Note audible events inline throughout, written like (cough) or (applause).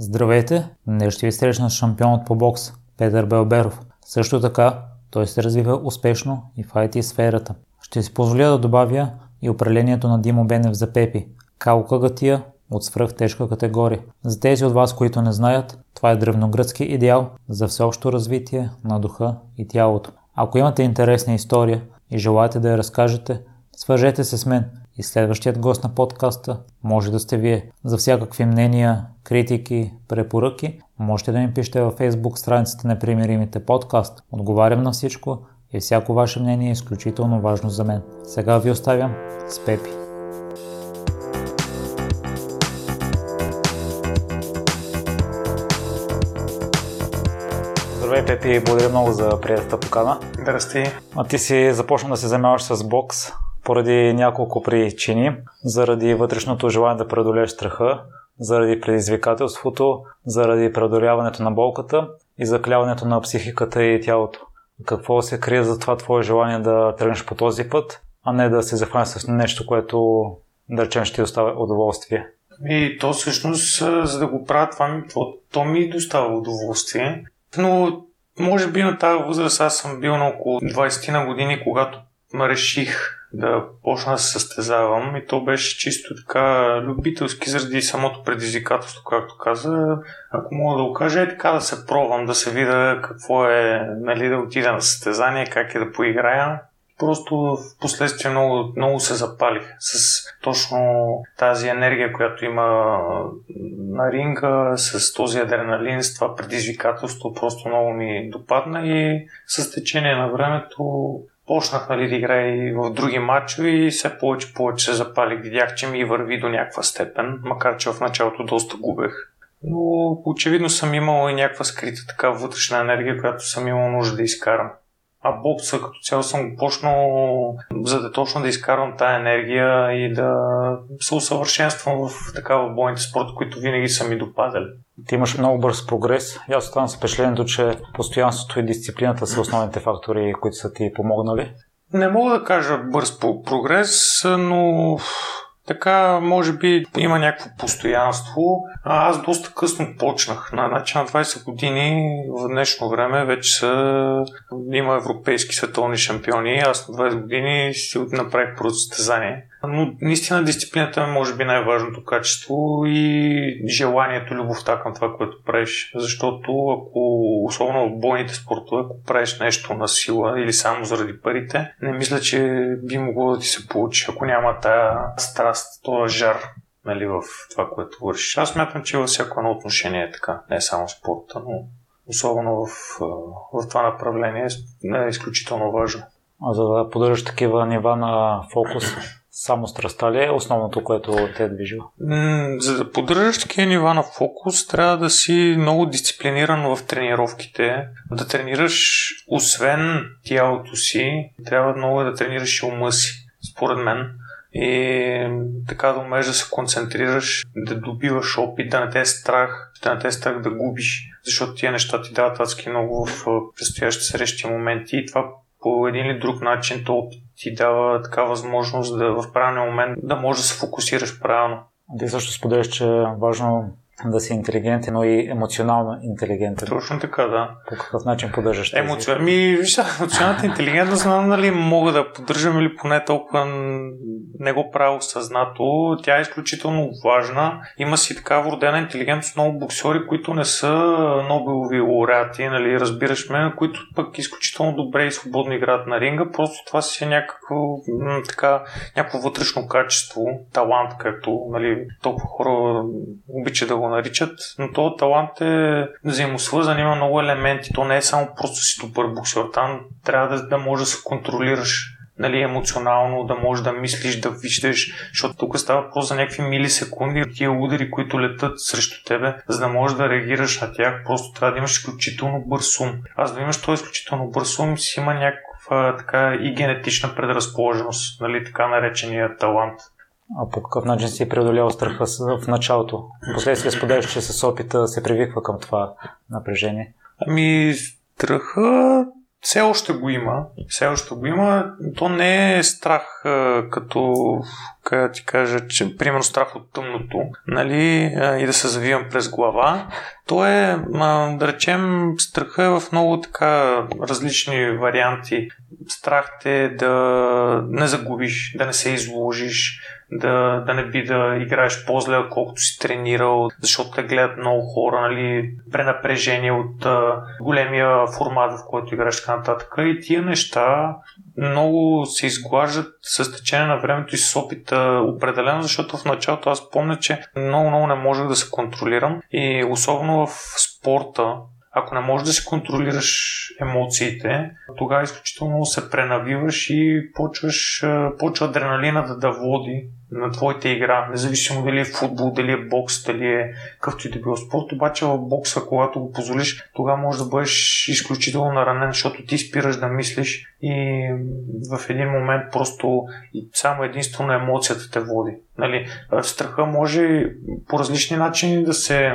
Здравейте! Днес ще ви срещна с шампионът по бокс Петър Белберов. Също така, той се развива успешно и в IT сферата. Ще си позволя да добавя и определението на Димо Бенев за Пепи. Калка гатия от свръхтежка категория. За тези от вас, които не знаят, това е древногръцки идеал за всеобщо развитие на духа и тялото. Ако имате интересна история и желаете да я разкажете, свържете се с мен и следващият гост на подкаста може да сте вие. За всякакви мнения, критики, препоръки, можете да ми пишете във Facebook страницата на Примиримите подкаст. Отговарям на всичко и всяко ваше мнение е изключително важно за мен. Сега ви оставям с Пепи. Здравей, Пепи, благодаря много за приятелата покана. Здрасти. А ти си започна да се занимаваш с бокс поради няколко причини. Заради вътрешното желание да преодолееш страха, заради предизвикателството, заради преодоляването на болката и закляването на психиката и тялото. Какво се крие за това твое желание да тръгнеш по този път, а не да се захванеш с нещо, което да речем ще ти доставя удоволствие? И то всъщност, за да го правя това, то, то ми достава удоволствие. Но може би на тази възраст аз съм бил на около 20 на години, когато реших да почна да се състезавам и то беше чисто така любителски заради самото предизвикателство, както каза. Ако мога да го кажа, е така да се пробвам, да се видя какво е, нали, да отида на състезание, как е да поиграя. Просто в последствие много, много се запалих с точно тази енергия, която има на ринга, с този адреналин, с това предизвикателство, просто много ми допадна и с течение на времето почнах нали, да играя и в други матчове и все повече повече се запалих. Видях, че ми върви до някаква степен, макар че в началото доста губех. Но очевидно съм имал и някаква скрита така вътрешна енергия, която съм имал нужда да изкарам. А бокса като цяло съм го почнал, за да точно да изкарвам тая енергия и да се усъвършенствам в такава бойните спорта, които винаги са ми допадали. Ти имаш много бърз прогрес и аз оставам с впечатлението, че постоянството и дисциплината са основните фактори, които са ти помогнали. Не мога да кажа бърз прогрес, но така, може би има някакво постоянство. А аз доста късно почнах. На, значи на 20 години в днешно време вече са, има европейски световни шампиони. Аз на 20 години си направих про състезание. Но наистина дисциплината е може би най-важното качество и желанието, любовта към това, което правиш. Защото ако, особено в бойните спортове, ако правиш нещо на сила или само заради парите, не мисля, че би могло да ти се получи, ако няма тая страст, този жар нали, в това, което вършиш. Аз мятам, че във всяко едно отношение е така, не само спорта, но особено в, в това направление е изключително важно. А за да поддържаш такива нива на фокус, само страстта ли е основното, което те е движи? За да поддържаш такива нива на фокус, трябва да си много дисциплиниран в тренировките. Да тренираш, освен тялото си, трябва много да тренираш и ума си, според мен. И така да умееш да се концентрираш, да добиваш опит, да не те е страх, да не те е страх да губиш, защото тия неща ти дават адски много в предстоящите срещи моменти и това по един или друг начин то ти дава така възможност да в правилния момент да можеш да се фокусираш правилно. Ти също споделяш, че е важно да си интелигентен, но и емоционално интелигентен. Точно така, да. По какъв начин поддържаш тези? Емоци... Ми, виж, емоционалната интелигентност, знам дали мога да поддържам или поне толкова не го правя съзнато. Тя е изключително важна. Има си такава родена интелигентност много боксери, които не са Нобелови лауреати, нали, разбираш ме, които пък изключително добре и свободно играят на ринга. Просто това си е някакво, така, някакво вътрешно качество, талант, както нали, толкова хора обичат да го наричат, но този талант е взаимосвързан, има много елементи. То не е само просто си добър боксер. Там трябва да, да можеш да се контролираш нали, емоционално, да можеш да мислиш, да виждаш, защото тук става въпрос за някакви милисекунди, тия удари, които летат срещу тебе, за да можеш да реагираш на тях, просто трябва да имаш изключително бърз ум. Аз да имаш този изключително бърз ум, си има някаква така и генетична предразположеност, нали, така наречения талант. А по какъв начин си преодолял страха в началото? Последствие споделяш, че с опита се привиква към това напрежение. Ами, страха все още го има. Все още го има. То не е страх като, как ти кажа, че примерно страх от тъмното, нали, и да се завивам през глава. То е, да речем, страха е в много така различни варианти. Страх те да не загубиш, да не се изложиш, да, да не би да играеш по-зле, отколкото си тренирал, защото те гледат много хора, нали, пренапрежение от а, големия формат, в който играеш така нататък. И тия неща много се изглаждат с течение на времето и с опита определено, защото в началото аз помня, че много-много не можех да се контролирам и особено в спорта, ако не можеш да си контролираш емоциите, тогава изключително се пренавиваш и почваш, почва адреналина да, да води на твоята игра, независимо дали е футбол, дали е бокс, дали е какъвто и да било спорт. Обаче в бокса, когато го позволиш, тогава може да бъдеш изключително наранен, защото ти спираш да мислиш и в един момент просто само единствено емоцията те води. Нали? Страха може по различни начини да се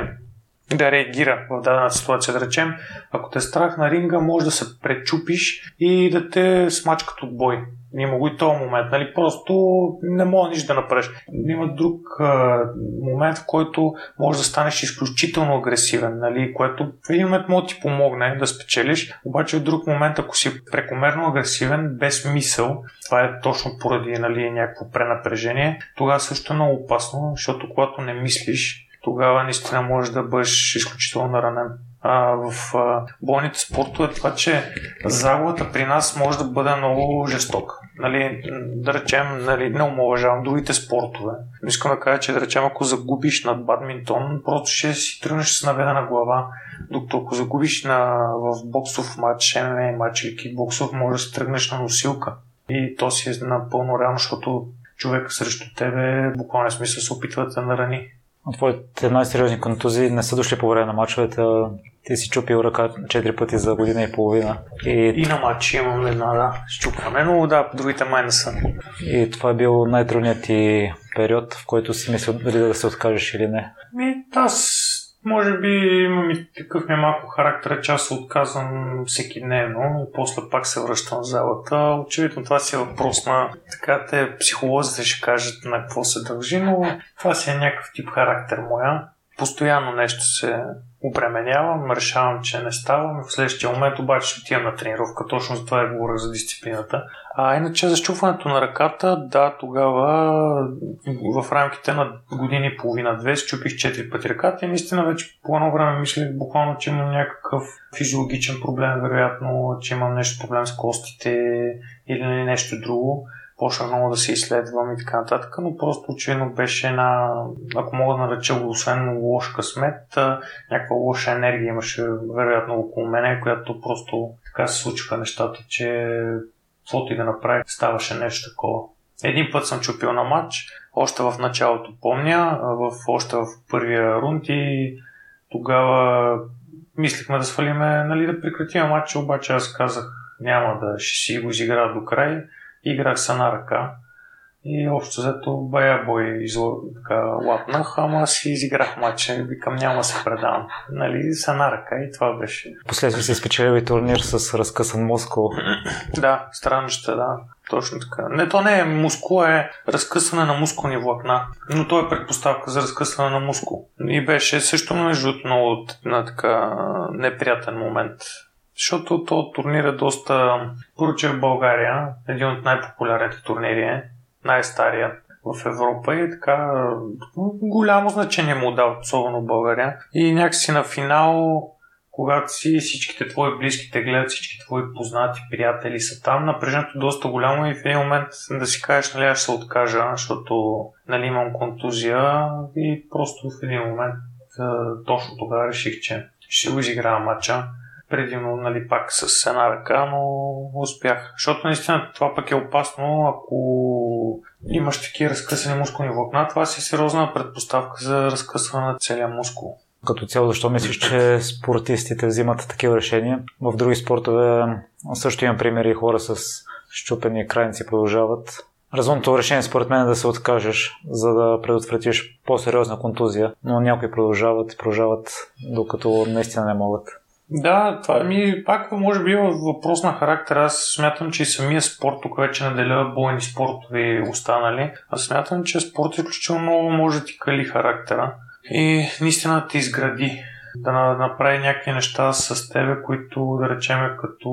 да реагира в дадена ситуация. Да речем, ако те е страх на ринга, може да се пречупиш и да те смачкат от бой. Има го и този момент, нали? Просто не мога нищо да направиш. Има друг а, момент, в който може да станеш изключително агресивен, нали? Което в един момент може да ти помогне да спечелиш, обаче в друг момент, ако си прекомерно агресивен, без мисъл, това е точно поради нали, някакво пренапрежение, тогава също е много опасно, защото когато не мислиш, тогава наистина може да бъдеш изключително наранен. А, в а, бойните спортове това, че загубата при нас може да бъде много жестока. Нали, да речем, нали, не омалъжавам другите спортове. Но искам да кажа, че да речем, ако загубиш над бадминтон, просто ще си тръгнеш с наведена глава. Докато ако загубиш на, в боксов матч, ММА матч или кикбоксов, може да се тръгнеш на носилка. И то си е напълно реално, защото човек срещу тебе буквално смисъл се опитва да нарани. Твоите най-сериозни контузии не са дошли по време на мачовете. Ти си чупил ръка 4 пъти за година и половина. И, и на матч имам една, да, щупване, но да, другите май не са. И това е бил най-трудният ти период, в който си мислил дали да се откажеш или не. Ми, аз може би имам и такъв ми малко характер, че аз отказвам всеки дневно и после пак се връщам в залата. Очевидно това си е въпрос на така те психолозите ще кажат на какво се дължи, но това си е някакъв тип характер моя. Постоянно нещо се обременявам, решавам, че не ставам в следващия момент обаче ще отивам на тренировка. Точно за това я говоря за дисциплината. А иначе за щупването на ръката, да, тогава в рамките на години и половина-две щупих 4 пъти ръката и наистина вече по едно време мислех буквално, че имам някакъв физиологичен проблем, вероятно, че имам нещо проблем с костите или нещо друго почнах много да се изследвам и така нататък, но просто очевидно беше една, ако мога да нареча го, освен лош късмет, някаква лоша енергия имаше вероятно около мене, която просто така се случиха нещата, че каквото и да направи, ставаше нещо такова. Един път съм чупил на матч, още в началото помня, в, още в първия рунд и тогава мислихме да свалиме, нали, да прекратим матча, обаче аз казах няма да ще си го изигра до край играх с една ръка и общо взето бая бой изло, така, лапнах, ама си изиграх матча и викам няма се предавам. Нали, с една ръка и това беше. Последствие си спечелил и турнир с разкъсан мускул. (clears throat) да, странно ще, да. Точно така. Не, то не е мускул, е разкъсване на мускулни влакна. Но то е предпоставка за разкъсване на мускул. И беше също между много на така неприятен момент защото то турнир е доста... Поруча в България, един от най-популярните турнири е, най-стария в Европа и така голямо значение му дава, особено в България. И някакси на финал, когато си всичките твои близки те гледат, всички твои познати, приятели са там, напрежението е доста голямо и в един момент да си кажеш, нали, аз ще се откажа, защото нали, имам контузия и просто в един момент точно тогава реших, че ще го изиграя матча предимно нали, пак с една ръка, но успях. Защото наистина това пък е опасно, ако имаш такива разкъсани мускулни влакна, това си сериозна предпоставка за разкъсване на целия мускул. Като цяло, защо мислиш, че спортистите взимат такива решения? В други спортове също имам примери хора с щупени крайници продължават. Разумното решение според мен е да се откажеш, за да предотвратиш по-сериозна контузия, но някои продължават и продължават, докато наистина не могат. Да, това ми пак може би е въпрос на характер. Аз смятам, че и самия спорт, тук вече наделя бойни спортове останали, аз смятам, че спорт изключително много може да ти кали характера и наистина да ти изгради. Да направи някакви неща с тебе, които да речем като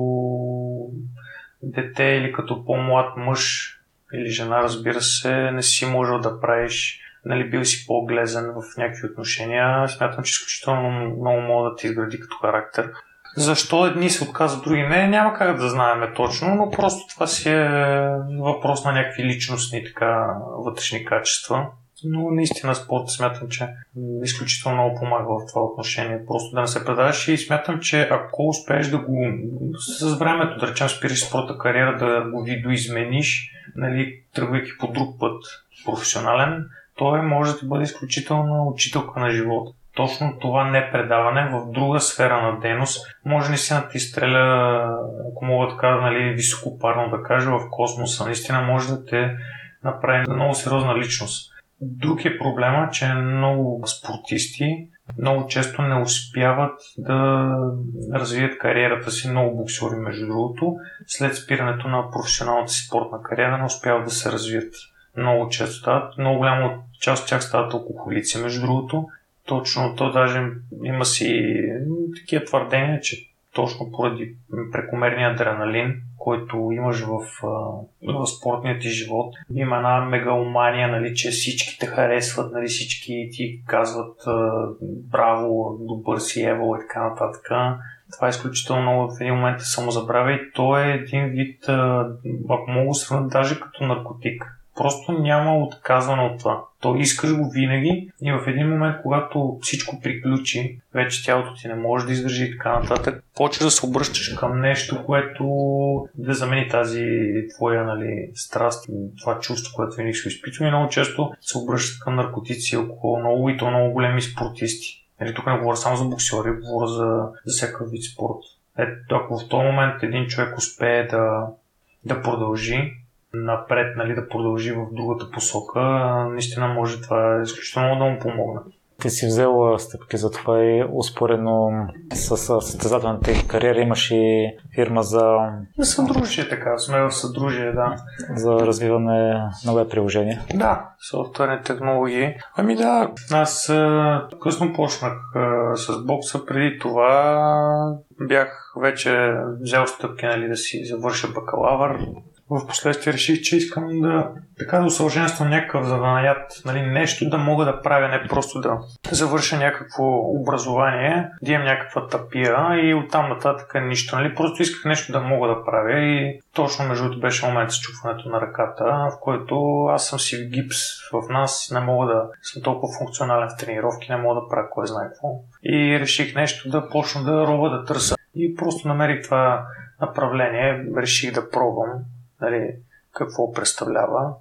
дете или като по-млад мъж или жена, разбира се, не си можел да правиш, нали, бил си по-глезен в някакви отношения. Смятам, че изключително много мога да ти изгради като характер. Защо едни се отказват, други не, няма как да знаеме точно, но просто това си е въпрос на някакви личностни така вътрешни качества но наистина спорт смятам, че изключително много помага в това отношение. Просто да не се предаваш и смятам, че ако успееш да го с времето, да речем, спираш спорта кариера, да го видоизмениш, нали, тръгвайки по друг път професионален, той може да бъде изключителна учителка на живота. Точно това не предаване в друга сфера на дейност може наистина да ти изстреля, ако мога така, нали, високопарно да кажа, в космоса. Наистина може да те направи много сериозна личност. Друг е проблема, че много спортисти много често не успяват да развият кариерата си, много боксери между другото, след спирането на професионалната си спортна кариера не успяват да се развият. Много често стават, много голяма част от тях стават алкохолици между другото. Точно то даже има си такива твърдения, че точно поради прекомерния адреналин, който имаш в, в спортния ти живот. Има една мегаломания, нали, че всички те харесват, нали, всички ти казват браво, добър си, ево и така нататък. Това е изключително много в един момент е самозабравя и то е един вид, ако мога да даже като наркотик. Просто няма отказване от това. То искаш го винаги и в един момент, когато всичко приключи, вече тялото ти не може да издържи и така нататък, почва да се обръщаш към нещо, което да замени тази твоя нали, страст, това чувство, което винаги си изпитва и много често се обръщат към наркотици, около много и то много големи спортисти. Нали, тук не говоря само за боксери, говоря за, за всякакъв вид спорт. Ето, ако в този момент един човек успее да, да продължи, напред, нали, да продължи в другата посока, наистина може това е изключително да му помогне. Ти си взел стъпки за това и успоредно с състезателната кариера имаш и фирма за... Съдружие, така. Сме в съдружие, да. За развиване на веб приложения. Да, софтуерни технологии. Ами да, аз късно почнах с бокса. Преди това бях вече взел стъпки нали, да си завърша бакалавър в последствие реших, че искам да така да усъвършенствам някакъв занаят, нали, нещо да мога да правя, не просто да завърша някакво образование, да имам някаква тапия и оттам нататък нищо. Нали, просто исках нещо да мога да правя и точно между другото беше момент с чупването на ръката, в който аз съм си в гипс в нас, не мога да съм толкова функционален в тренировки, не мога да правя кой знае какво. И реших нещо да почна да рова, да търся. И просто намерих това направление, реших да пробвам нали, какво представлява.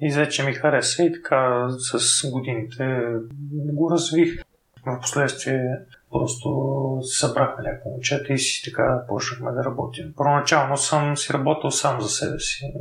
И взе, че ми хареса и така с годините го развих. В последствие просто събрахме някакво момчета и си така почнахме да работим. Първоначално съм си работил сам за себе си.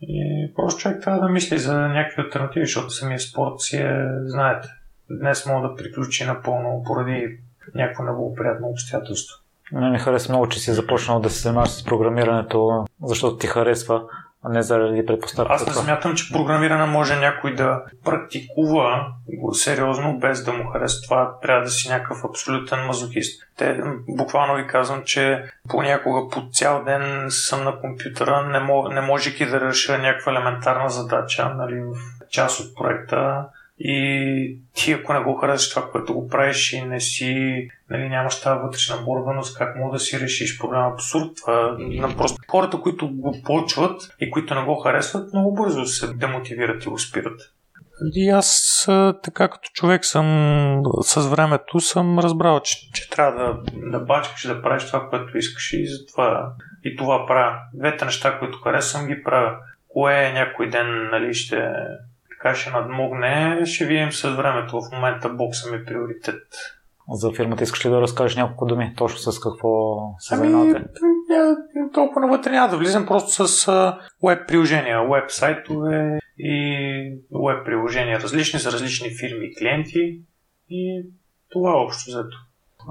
И просто човек трябва да мисли за някакви альтернативи, защото самия спорт си е, знаете, днес мога да приключи напълно поради някакво неблагоприятно обстоятелство. Не ми харесва много, че си започнал да се занимаваш с програмирането, защото ти харесва, а не заради предпоставка. Аз не смятам, че програмиране може някой да практикува сериозно, без да му харесва. Това трябва да си някакъв абсолютен мазохист. Те, буквално ви казвам, че понякога по цял ден съм на компютъра, не, мож, не можеки да реша някаква елементарна задача, нали, в част от проекта, и ти ако не го харесаш това, което го правиш и не си, нали, нямаш тази вътрешна борбаност, как мога да си решиш проблема абсурд. Това на просто хората, които го почват и които не го харесват, много бързо се демотивират и го спират. И аз така като човек съм с времето съм разбрал, че, че трябва да, да бачкаш, да правиш това, което искаш и затова и това правя. Двете неща, които харесвам, ги правя. Кое някой ден нали, ще така ще надмогне, ще видим с времето. В момента бокса ми е приоритет. За фирмата искаш ли да разкажеш няколко думи? Точно с какво се ами, занимавате? толкова навътре няма да влизам, просто с веб приложения, веб сайтове и веб приложения различни за различни фирми и клиенти и това общо взето.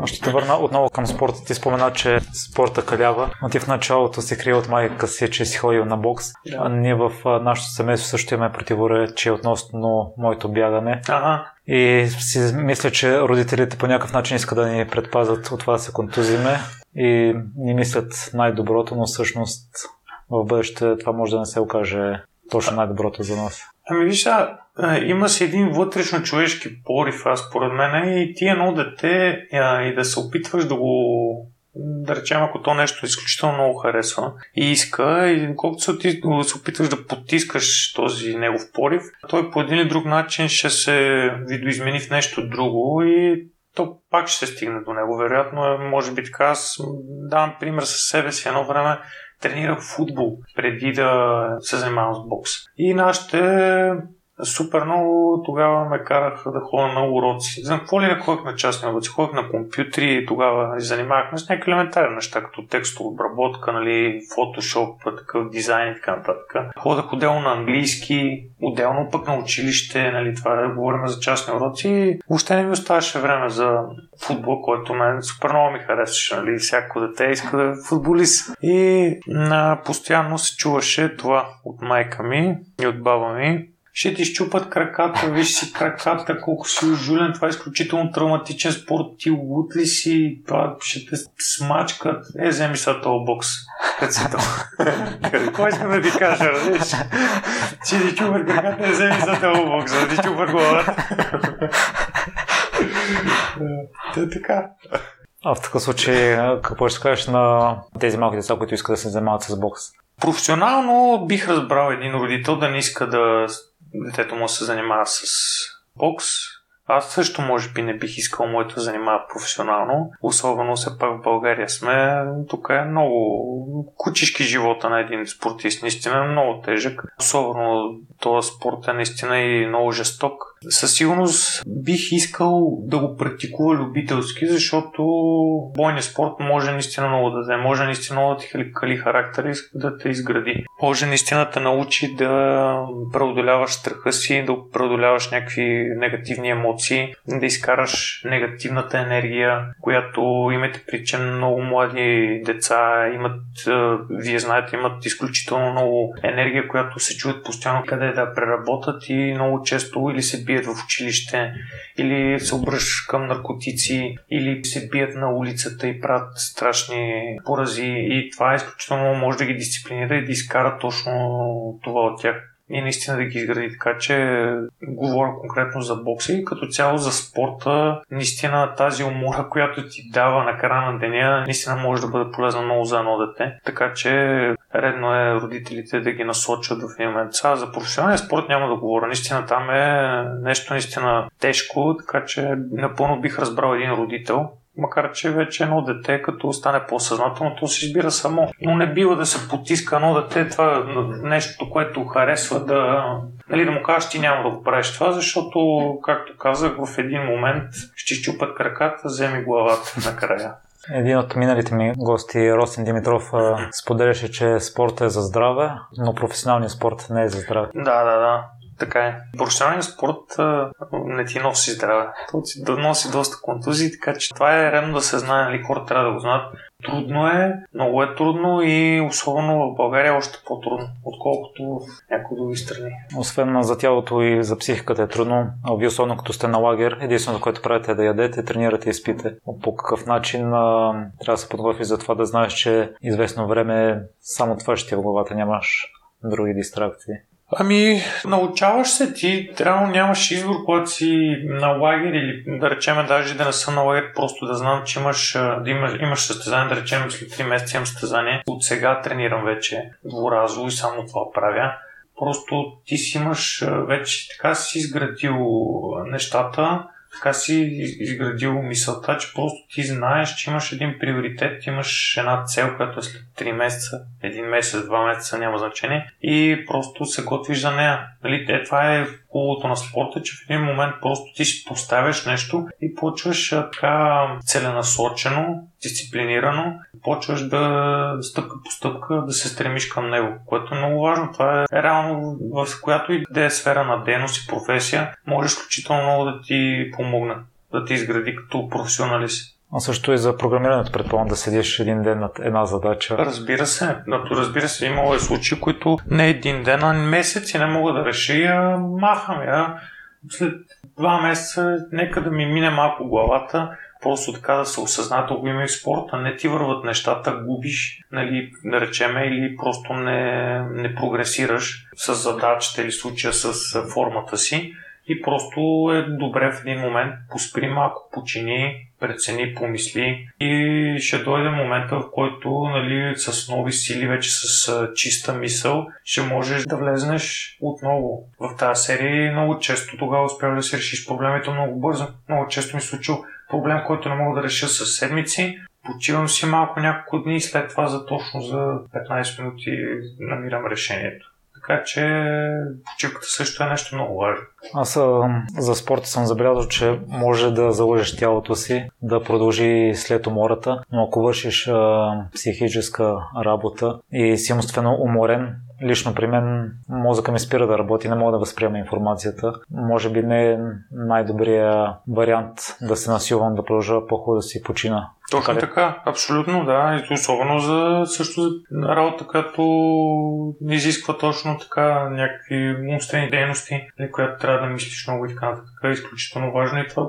Ще те върна отново към спорта. Ти спомена, че спорта калява, но ти в началото си крил от майка си, че си ходил на бокс. Да. А ние в нашото семейство също имаме противоречие относно моето бягане. Ага. И си мисля, че родителите по някакъв начин искат да ни предпазят от това да се контузиме и ни мислят най-доброто, но всъщност в бъдеще това може да не се окаже точно най-доброто за нас. Ами виж, а, има си един вътрешно човешки порив, аз според мен, и ти едно дете а, и да се опитваш да го да речем, ако то нещо изключително много харесва и иска, и колкото се, се опитваш да потискаш този негов порив, той по един или друг начин ще се видоизмени в нещо друго и то пак ще се стигне до него. Вероятно е, може би така, аз давам пример със себе си едно време, тренирах футбол преди да се занимавам с бокс. И нашите супер много тогава ме караха да ходя на уроци. За какво ли не ходих на частни уроци? Ходих на компютри и тогава ни занимавахме с някакви елементарни неща, като текстова обработка, нали, фотошоп, такъв дизайн и така нататък. Ходах отделно на английски, отделно пък на училище, нали, това да говорим за частни уроци. Въобще не ми оставаше време за футбол, който мен супер много ми харесваше. Нали, всяко дете иска да е футболист. И а, постоянно се чуваше това от майка ми и от баба ми ще ти щупат краката, виж си краката, колко си ужулен, това е изключително травматичен спорт, ти лут ли си, това ще те смачкат. Е, вземи са този бокс. Председател. Кой иска да ти кажа, виж? Че ти чупат краката, е, вземи са този бокс, да ти чупат главата. Та е така. А в такъв случай, какво ще кажеш на тези малки деца, които искат да се занимават с бокс? Професионално бих разбрал един родител да не иска да детето му се занимава с бокс. Аз също може би не бих искал моето да занимава професионално, особено все пак в България сме. Тук е много кучишки живота на един спортист, наистина е много тежък. Особено този спорт е наистина и много жесток със сигурност бих искал да го практикува любителски, защото бойният спорт може наистина много да даде, може наистина много да ти кали характер и да те изгради. Може наистина да научи да преодоляваш страха си, да преодоляваш някакви негативни емоции, да изкараш негативната енергия, която имате причина много млади деца имат, вие знаете, имат изключително много енергия, която се чуят постоянно къде да преработат и много често или се бият в училище, или се обръщат към наркотици, или се бият на улицата и правят страшни порази. И това е изключително може да ги дисциплинира и да изкара точно това от тях и наистина да ги изгради. Така че говоря конкретно за бокса и като цяло за спорта, наистина тази умора, която ти дава на края на деня, наистина може да бъде полезна много за едно дете. Така че редно е родителите да ги насочат в един момент. Сега за професионалния спорт няма да говоря. Наистина там е нещо наистина тежко, така че напълно бих разбрал един родител, макар че вече едно дете, като стане по-съзнателно, то се избира само. Но не бива да се потиска едно дете, това е нещо, което харесва да, нали, да му кажеш, ти няма да го правиш това, защото, както казах, в един момент ще щупат краката, вземи главата накрая. Един от миналите ми гости, Росин Димитров, споделяше, че спорт е за здраве, но професионалният спорт не е за здраве. Да, да, да. Така е. Професионалният спорт а, не ти носи здраве. То да носи доста контузии, така че това е редно да се знае, нали, хората трябва да го знаят. Трудно е, много е трудно и особено в България е още по-трудно, отколкото в някои други страни. Освен за тялото и за психиката е трудно, а вие особено като сте на лагер, единственото, което правите е да ядете, тренирате и спите. По какъв начин а, трябва да се подготви за това да знаеш, че известно време само това ще ти е в главата, нямаш други дистракции? Ами, научаваш се ти, трябва нямаш избор, когато си на лагер или да речем даже да не съм на лагер, просто да знам, че имаш, да имаш, имаш състезание, да речем след 3 месеца имам състезание. От сега тренирам вече дворазово и само това правя. Просто ти си имаш вече така си изградил нещата, така си изградил мисълта, че просто ти знаеш, че имаш един приоритет, имаш една цел, която е след 3 месеца, един месец, два месеца, няма значение, и просто се готвиш за нея. Нали, е, това е хубавото на спорта, че в един момент просто ти си поставяш нещо и почваш така целенасочено, дисциплинирано, почваш да стъпка по стъпка да се стремиш към него, което е много важно. Това е реално в която и да е сфера на дейност и професия, може изключително много да ти помогне, да ти изгради като професионалист. А също и за програмирането, предполагам, да седиш един ден над една задача. Разбира се. Разбира се, имало е случаи, които не един ден, а месеци не мога да реши, а махам я. След два месеца, нека да ми мине малко главата, просто така да се осъзна, го има и спорта, не ти върват нещата, губиш, нали, да речеме, или просто не, не прогресираш с задачата или случая с формата си и просто е добре в един момент поспри малко, почини, прецени, помисли и ще дойде момента, в който нали, с нови сили, вече с чиста мисъл, ще можеш да влезнеш отново в тази серия и много често тогава успява да си решиш проблемите много бързо. Много често ми случва проблем, който не мога да реша с седмици, почивам си малко няколко дни и след това за точно за 15 минути намирам решението. Така че почивката също е нещо много важно. Аз за спорта съм забелязал, че може да залъжеш тялото си, да продължи след умората, но ако вършиш а, психическа работа и си умствено уморен, лично при мен мозъка ми спира да работи, не мога да възприема информацията. Може би не е най-добрият вариант да се насилвам да продължа по-хубаво да си почина. Точно така, така, абсолютно, да. И особено за също за работа, която изисква точно така някакви умствени дейности, която трябва да мислиш много и така. Е изключително важно и това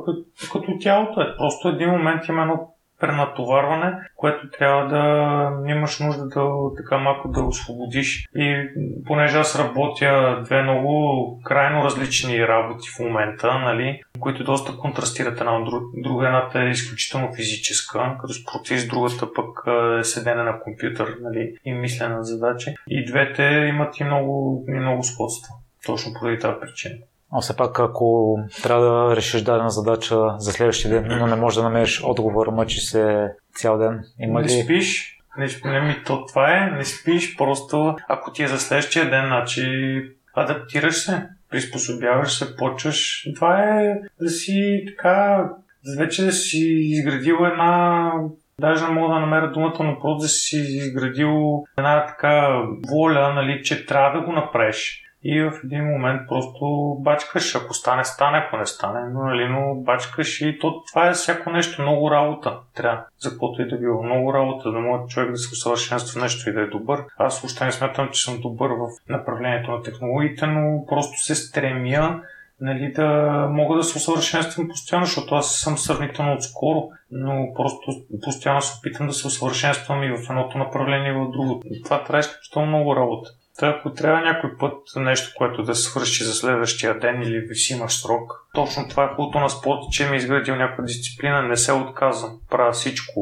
като тялото е. Просто един момент има едно пренатоварване, което трябва да имаш нужда да така малко да освободиш. И понеже аз работя две много крайно различни работи в момента, нали, които доста контрастират една от друга. Едната е изключително физическа, като спортист, другата пък е седене на компютър нали, и мислене на задачи. И двете имат и много, и много сходства. Точно поради тази причина. А все пак, ако трябва да решиш дадена задача за следващия ден, но не можеш да намериш отговор, мъчи се цял ден, има ли... Не спиш, не, не ми то това е, не спиш, просто ако ти е за следващия ден, значи адаптираш се, приспособяваш се, почваш. Това е да си така, вече да си изградил една Даже не мога да намеря думата, но просто да си изградил една така воля, нали, че трябва да го направиш. И в един момент просто бачкаш, ако стане, стане, ако не стане, но, нали, но бачкаш и то, това е всяко нещо, много работа трябва, за каквото и да било. Много работа, да може човек да се усъвършенства нещо и да е добър. Аз още не смятам, че съм добър в направлението на технологиите, но просто се стремя нали, да мога да се усъвършенствам постоянно, защото аз съм сравнително отскоро, но просто постоянно се опитам да се усъвършенствам и в едното направление, и в другото. Това трябва изключително много работа. Та, ако трябва някой път нещо, което да свърши за следващия ден или си имаш срок, точно това е хубавото на спорта, че ми е изградил някаква дисциплина, не се отказвам. Правя всичко,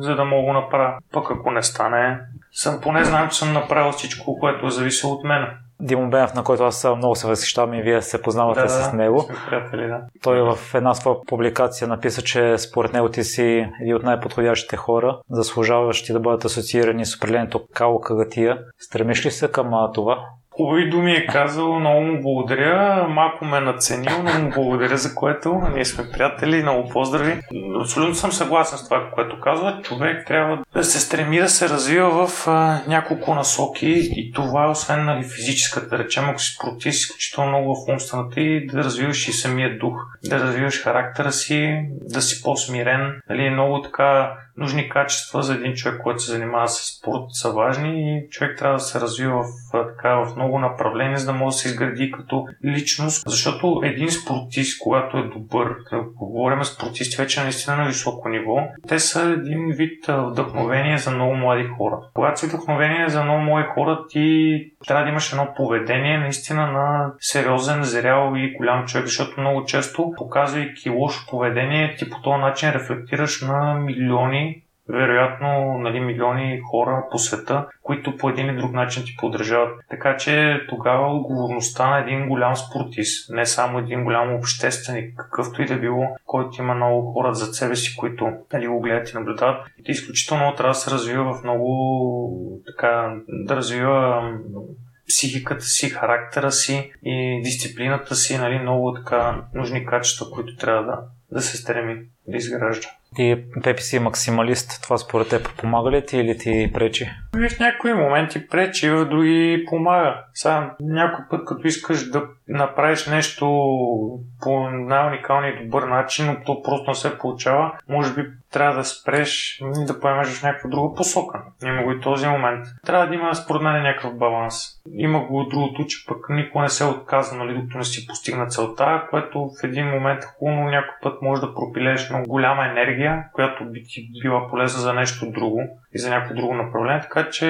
за да мога направя. Пък ако не стане, съм поне знам, че съм направил всичко, което е зависело от мен. Димо Бенев, на който аз много се възхищавам и вие се познавате да, с него. Приятели, да. Той в една своя публикация написа, че според него ти си един от най-подходящите хора, заслужаващи да бъдат асоциирани с определението Као Кагатия. Стремиш ли се към това? Хубави думи е казал, много му благодаря, малко ме е наценил, но му благодаря за което. Ние сме приятели, много поздрави. Абсолютно съм съгласен с това, което казва. Човек трябва да се стреми да се развива в а, няколко насоки и това, освен нали, физическата, да речем, ако си спортист, изключително много в умствената и да развиваш и самия дух, да развиваш характера си, да си по-смирен. Нали, много така нужни качества за един човек, който се занимава с спорт, са важни и човек трябва да се развива в, така, в много направления, за да може да се изгради като личност. Защото един спортист, когато е добър, ако говорим спортисти вече наистина на високо ниво, те са един вид вдъхновение за много млади хора. Когато си вдъхновение за много млади хора, ти трябва да имаш едно поведение наистина на сериозен, зрял и голям човек, защото много често, показвайки лошо поведение, ти по този начин рефлектираш на милиони вероятно нали, милиони хора по света, които по един или друг начин ти поддържават. Така че тогава отговорността на един голям спортист, не само един голям общественик, какъвто и да било, който има много хора зад себе си, които нали, го гледат и наблюдават, и изключително трябва да се развива в много така, да развива психиката си, характера си и дисциплината си, нали, много така нужни качества, които трябва да, да се стреми да изгражда. Ти, Пепи си максималист, това според теб помага ли ти или ти пречи? В някои моменти пречи, в други помага. Сега някой път, като искаш да направиш нещо по най-уникалния и добър начин, но то просто не се получава, може би трябва да спреш да поемеш в някаква друга посока. Има го и този момент. Трябва да има, според мен, някакъв баланс. Има го от другото, че пък никой не се отказва, нали, докато не си постигна целта, което в един момент е хубаво, някой път може да пропилееш много голяма енергия, която би ти била полезна за нещо друго и за някакво друго направление. Така че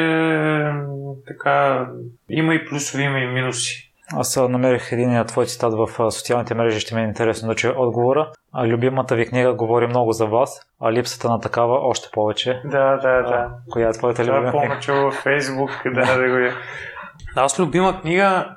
така, има и плюсови, има и минуси. Аз намерих един твой цитат в социалните мрежи, ще ми е интересно да чуя отговора. А любимата ви книга говори много за вас, а липсата на такава още повече. Да, да, да. Коя е твоята любима книга? Това повече във Фейсбук, (laughs) да, да го е. Аз любима книга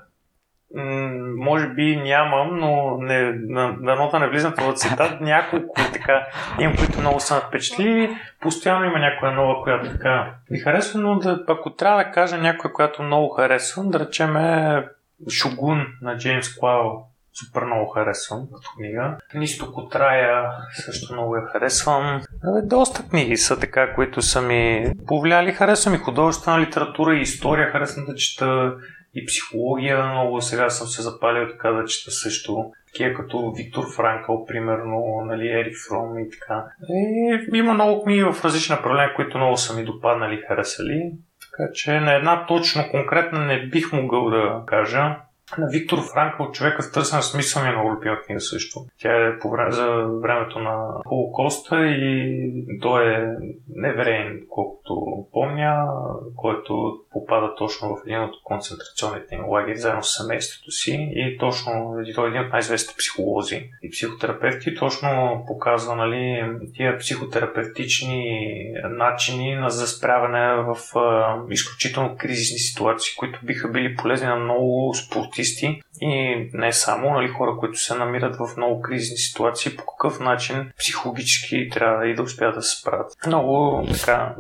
може би нямам, но не, на, на нота не влизам в цитат. (laughs) Няколко така имам, които много са впечатлили. Постоянно има някоя нова, която така ми харесва, но да, ако трябва да кажа някоя, която много харесвам, да речем е Шугун на Джеймс Клао. Супер много харесвам като книга. Нисто Котрая също много я харесвам. Доста книги са така, които са ми повлияли. Харесвам и художествена литература и история. Харесвам да чета и психология много. Сега съм се запалил така да чета също. Такива като Виктор Франкъл, примерно, нали, Ери Фром и така. И, има много книги в различни направления, които много са ми допаднали харесали. Така че на една точно конкретна не бих могъл да кажа на Виктор Франкъл, човека в търсен смисъл ми е много любима книга също. Тя е по време, за времето на Холокоста и той е неверен, колкото помня, който попада точно в един от концентрационните им лагери заедно с семейството си и точно той е един от най-известните психолози и психотерапевти точно показва нали, тия психотерапевтични начини на засправяне в а, изключително кризисни ситуации, които биха били полезни на много спорти спортисти и не само, нали, хора, които се намират в много кризисни ситуации, по какъв начин психологически трябва и да успеят да се справят. Много така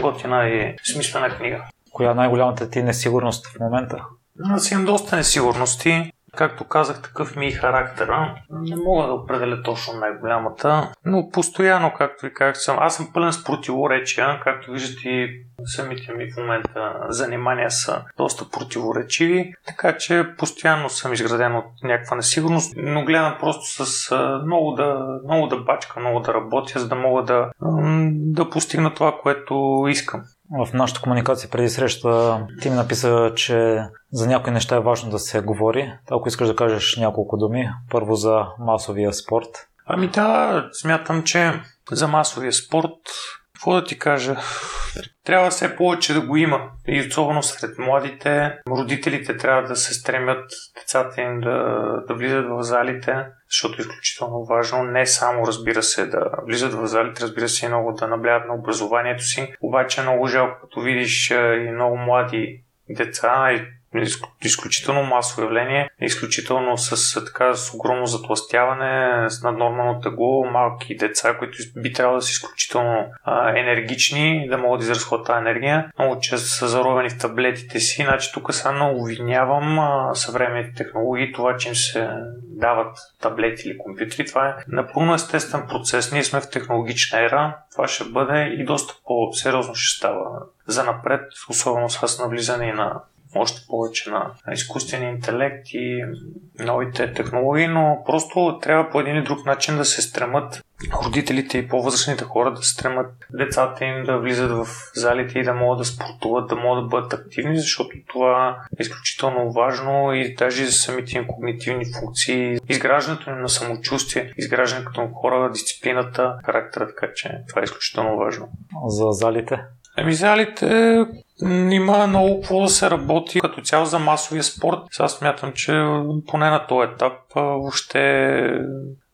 готина и смислена книга. Коя е най-голямата ти несигурност в момента? Аз имам доста несигурности. Както казах, такъв ми е характера. Не мога да определя точно най-голямата, но постоянно, както ви казах, съм. Аз съм пълен с противоречия, както виждате самите ми в момента занимания са доста противоречиви, така че постоянно съм изграден от някаква несигурност, но гледам просто с много да, много да бачка, много да работя, за да мога да, да постигна това, което искам. В нашата комуникация преди среща ти ми написа, че за някои неща е важно да се говори. Ако искаш да кажеш няколко думи, първо за масовия спорт. Ами да, смятам, че за масовия спорт какво да ти кажа? Трябва все повече да го има. И особено сред младите. Родителите трябва да се стремят децата им да, да влизат в залите, защото е изключително важно. Не само, разбира се, да влизат в залите, разбира се, и много да наблягат на образованието си. Обаче е много жалко, като видиш и много млади деца и изключително масово явление, изключително с, така, с огромно затластяване, с наднормално тегло, малки деца, които би трябвало да са изключително а, енергични, да могат да изразходят тази енергия. Много често са заровени в таблетите си, значи тук сега обвинявам съвременните технологии, това, че им се дават таблети или компютри, това е напълно естествен процес. Ние сме в технологична ера, това ще бъде и доста по-сериозно ще става за напред, особено с навлизане на още повече на изкуствения интелект и новите технологии, но просто трябва по един или друг начин да се стремат родителите и по-възрастните хора да стремат децата им да влизат в залите и да могат да спортуват, да могат да бъдат активни, защото това е изключително важно и даже за самите им когнитивни функции, изграждането им на самочувствие, изграждането като хора, дисциплината, характера, така че това е изключително важно. За залите? Еми залите има много какво да се работи като цяло за масовия спорт. Сега смятам, че поне на този етап въобще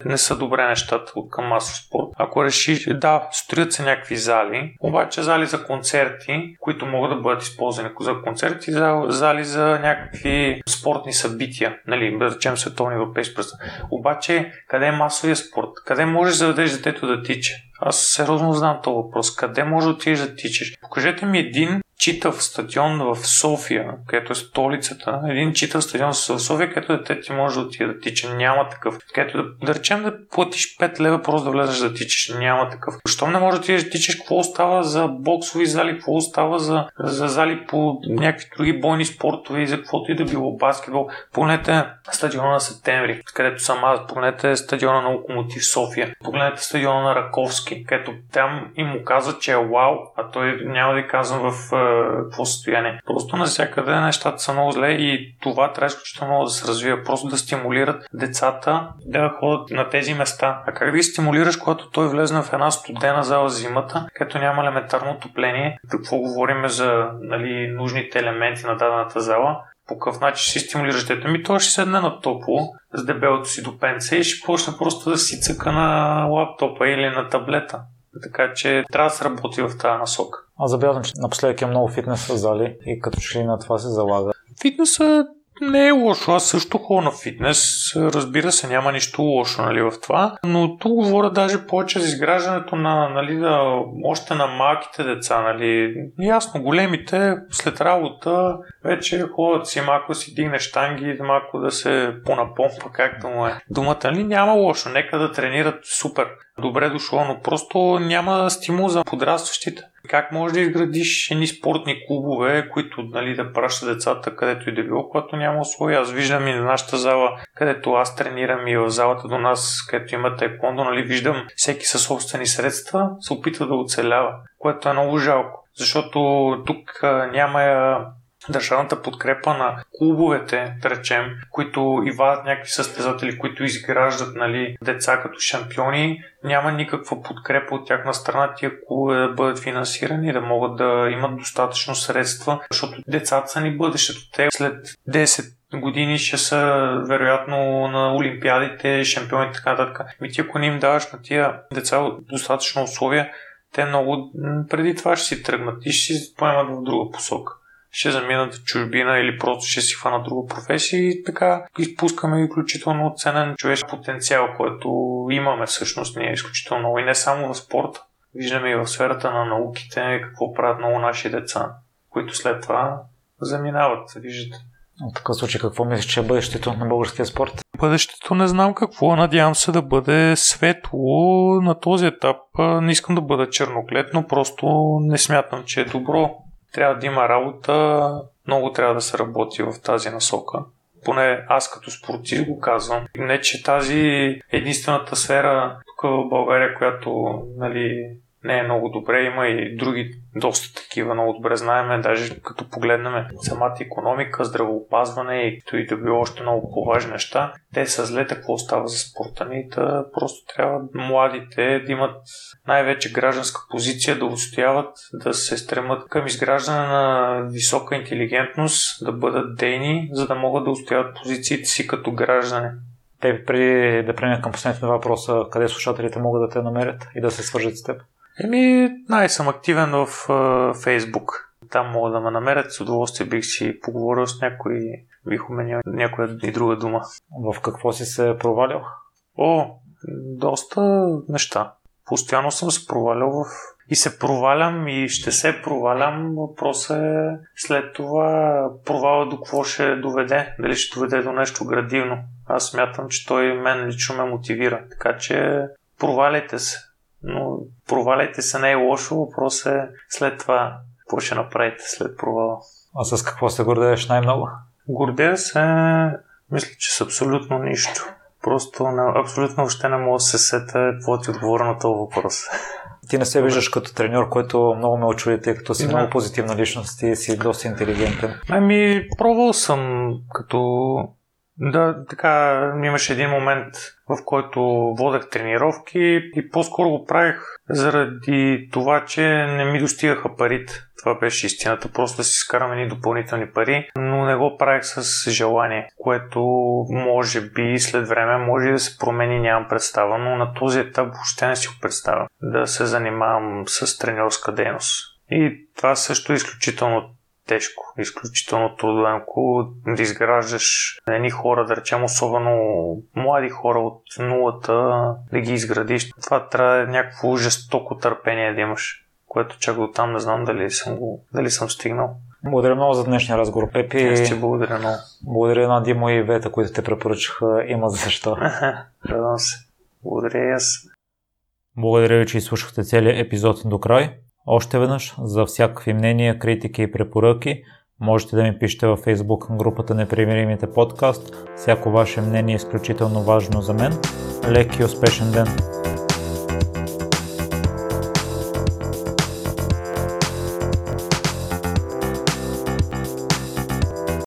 не са добре нещата от към масов спорт. Ако реши, да, строят се някакви зали, обаче зали за концерти, които могат да бъдат използвани за концерти, зали за някакви спортни събития, нали, да речем световни европейски пръст. Обаче, къде е масовия спорт? Къде можеш да дадеш детето да тича? Аз сериозно знам този въпрос. Къде може да отидеш да тичаш? Покажете ми един читав стадион в София, където е столицата, един читав стадион в София, където дете ти може да отиде да тича. Няма такъв. Където да, да речем да платиш 5 лева просто да влезеш да тичаш. Няма такъв. Щом не може да отидеш да тичаш, какво остава за боксови зали, какво остава за, за зали по някакви други бойни спортове и за каквото и да било баскетбол. Погледнете стадиона на септември, където съм аз. Погледнете стадиона на Локомотив София. Погледнете стадиона на Раковски, където там им му казват, че е вау, а той няма да казвам в какво състояние. Просто навсякъде нещата са много зле и това трябва изключително много да се развива. Просто да стимулират децата да ходят на тези места. А как да ги стимулираш, когато той влезне в една студена зала зимата, където няма елементарно отопление? Какво говорим за нали, нужните елементи на дадената зала? по какъв начин си стимулираш детето ми, той ще седне на топло с дебелото си до пенце и ще почне просто да си цъка на лаптопа или на таблета. Така че трябва да се работи в тази насока. Аз забелязвам, че напоследък е много фитнес зали и като че ли на това се залага. Фитнесът не е лошо. Аз също ходя на фитнес. Разбира се, няма нищо лошо нали, в това. Но тук говоря даже повече за изграждането на, нали, да, още на малките деца. Нали. Ясно, големите след работа вече ходят си малко си дигне штанги, малко да се понапомпа, както му е думата. Нали, няма лошо. Нека да тренират супер. Добре дошло, но просто няма стимул за подрастващите. Как можеш да изградиш едни спортни клубове, които нали, да пращат децата където и да било, когато няма условия? Аз виждам и на нашата зала, където аз тренирам и в залата до нас, където има тайкондо, нали, виждам всеки със собствени средства се опитва да оцелява, което е много жалко. Защото тук няма държавната подкрепа на клубовете, да речем, които и вадят някакви състезатели, които изграждат нали, деца като шампиони, няма никаква подкрепа от тяхна страна тия клубове да бъдат финансирани, да могат да имат достатъчно средства, защото децата са ни бъдещето. Те след 10 години ще са вероятно на олимпиадите, шампиони и така нататък. И ти ако не им даваш на тия деца достатъчно условия, те много преди това ще си тръгнат и ще си поемат в друга посока ще заминат в чужбина или просто ще си хванат друга професия и така изпускаме изключително ценен човешки потенциал, който имаме всъщност ние изключително много и не само в спорта. Виждаме и в сферата на науките какво правят много наши деца, които след това заминават, виждате. В такъв случай какво мислиш, че е бъдещето на българския спорт? Бъдещето не знам какво, надявам се да бъде светло. На този етап не искам да бъда черноклет, но просто не смятам, че е добро трябва да има работа, много трябва да се работи в тази насока. Поне аз като спортист го казвам. Не, че тази единствената сфера тук в България, която нали, не е много добре. Има и други доста такива много добре знаеме, даже като погледнем самата економика, здравеопазване и и да било още много по-важни неща. Те са зле, какво става за спорта ни, да просто трябва младите да имат най-вече гражданска позиция, да устояват, да се стремат към изграждане на висока интелигентност, да бъдат дейни, за да могат да устояват позициите си като граждани. Те преди да преминем към последните въпроса, къде слушателите могат да те намерят и да се свържат с теб? Еми, най-съм активен в Фейсбук. Там могат да ме намерят. С удоволствие бих си поговорил с някой, бих уменял някоя и друга дума. В какво си се провалял? О, доста неща. Постоянно съм се провалял в... И се провалям и ще се провалям. Въпросът е след това провала до какво ще доведе. Дали ще доведе до нещо градивно. Аз смятам, че той мен лично ме мотивира. Така че проваляйте се но проваляйте се не е лошо, въпрос е след това какво ще направите след провала. А с какво се гордееш най-много? Гордея се, мисля, че с абсолютно нищо. Просто не, абсолютно въобще не мога да се сета какво ти отговоря на този въпрос. Ти не се виждаш като треньор, който много ме очуди, тъй като си да. много позитивна личност и си доста интелигентен. Ами, пробвал съм като да, така имаше един момент, в който водех тренировки и по-скоро го правих заради това, че не ми достигаха парите. Това беше истината. Просто да си скарам едни допълнителни пари, но не го правих с желание, което може би след време може да се промени, нямам представа, но на този етап въобще не си го представя да се занимавам с тренерска дейност. И това също е изключително тежко, изключително трудоемко да изграждаш едни хора, да речем особено млади хора от нулата, да ги изградиш. Това трябва някакво жестоко търпение да имаш което чак до там не знам дали съм, го, дали съм стигнал. Благодаря много за днешния разговор, Пепи. Аз ти благодаря много. Благодаря на Димо и Вета, които те препоръчаха. Има за защо. (laughs) Радвам се. Благодаря и аз. Благодаря ви, че изслушахте целият епизод до край. Още веднъж, за всякакви мнения, критики и препоръки, можете да ми пишете във Facebook групата Непримиримите подкаст. Всяко ваше мнение е изключително важно за мен. Лек и успешен ден!